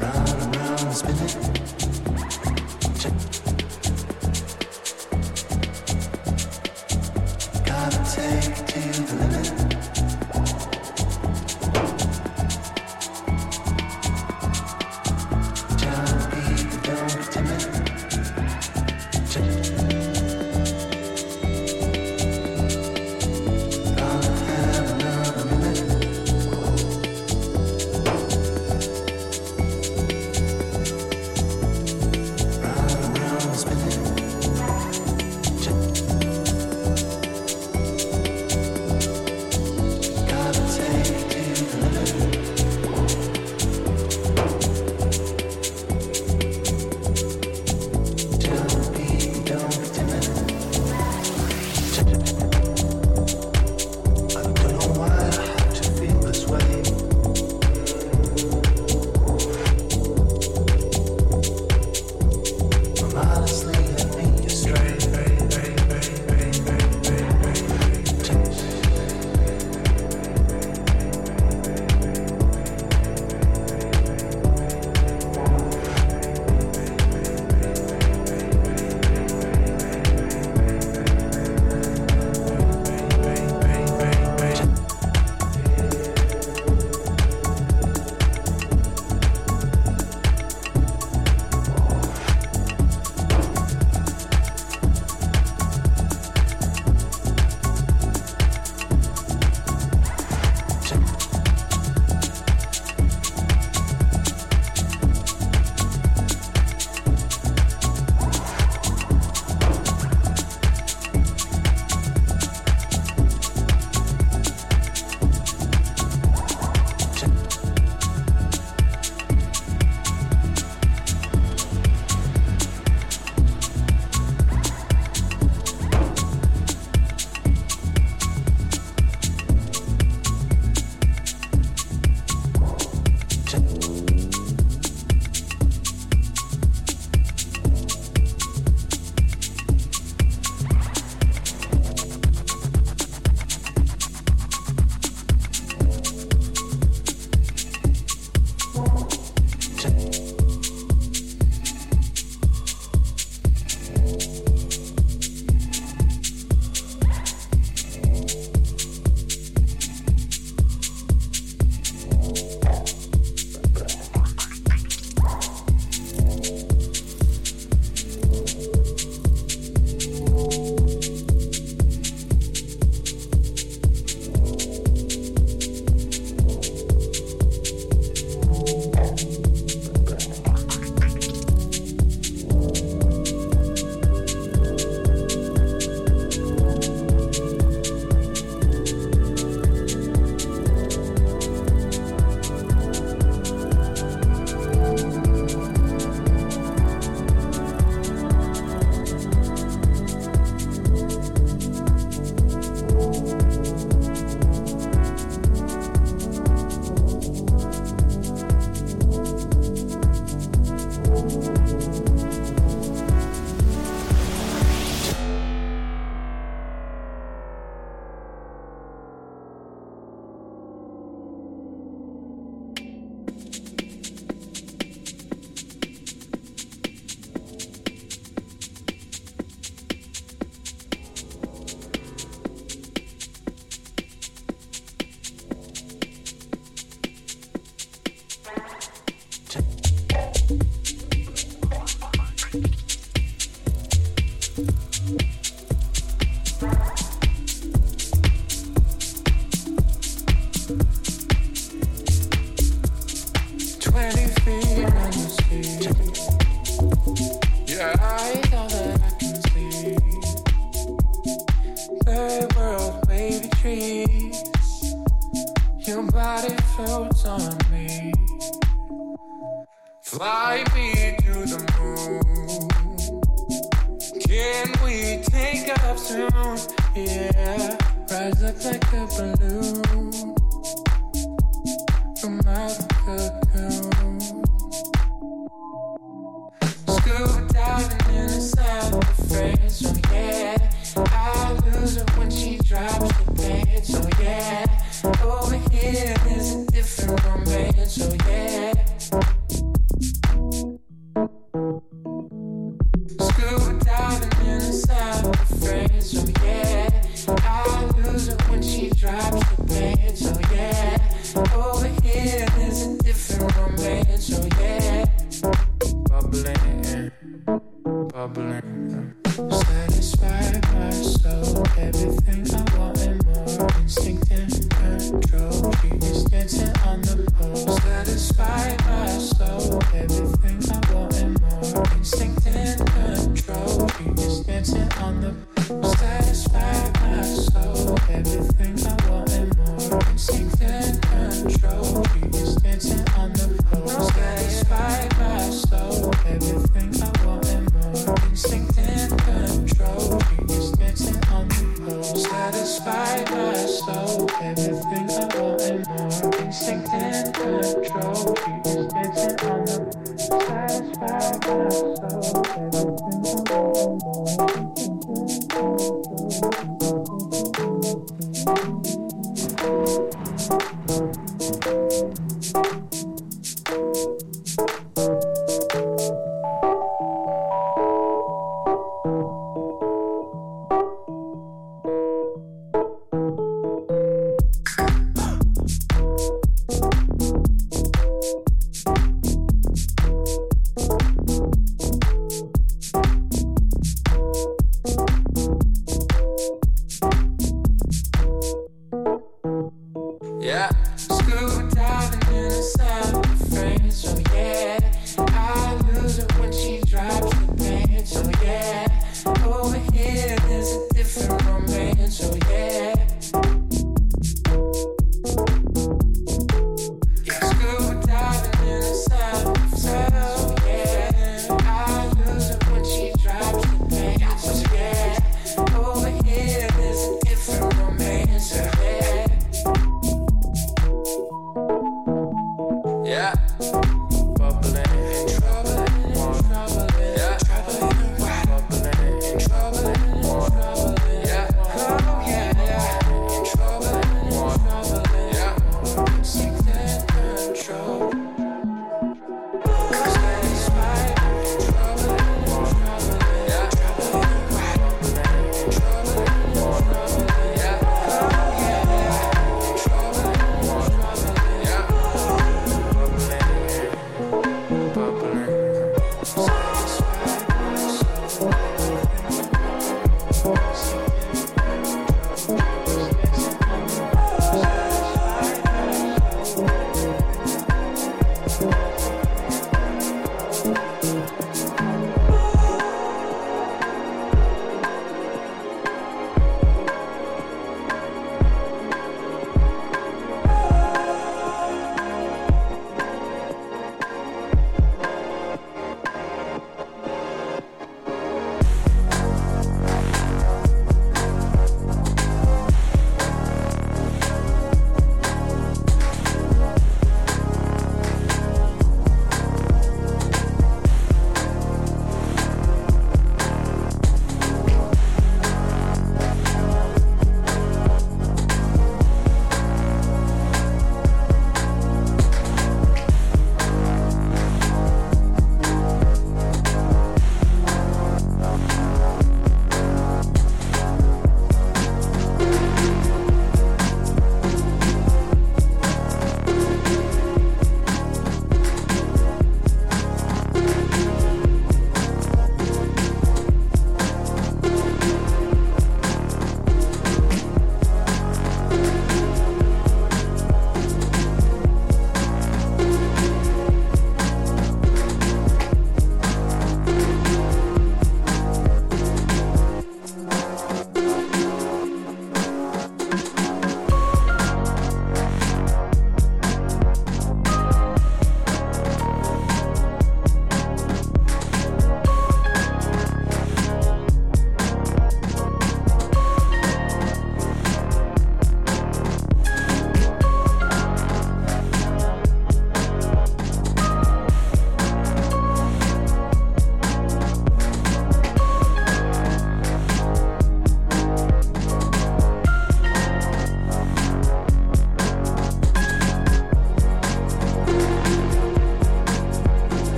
round and round, spinning.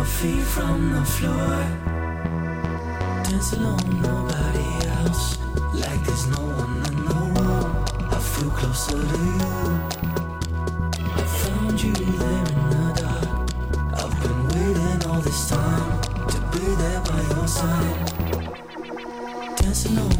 your feet from the floor. Dance alone, nobody else. Like there's no one in the room. I feel closer to you. I found you there in the dark. I've been waiting all this time to be there by your side. Dance alone.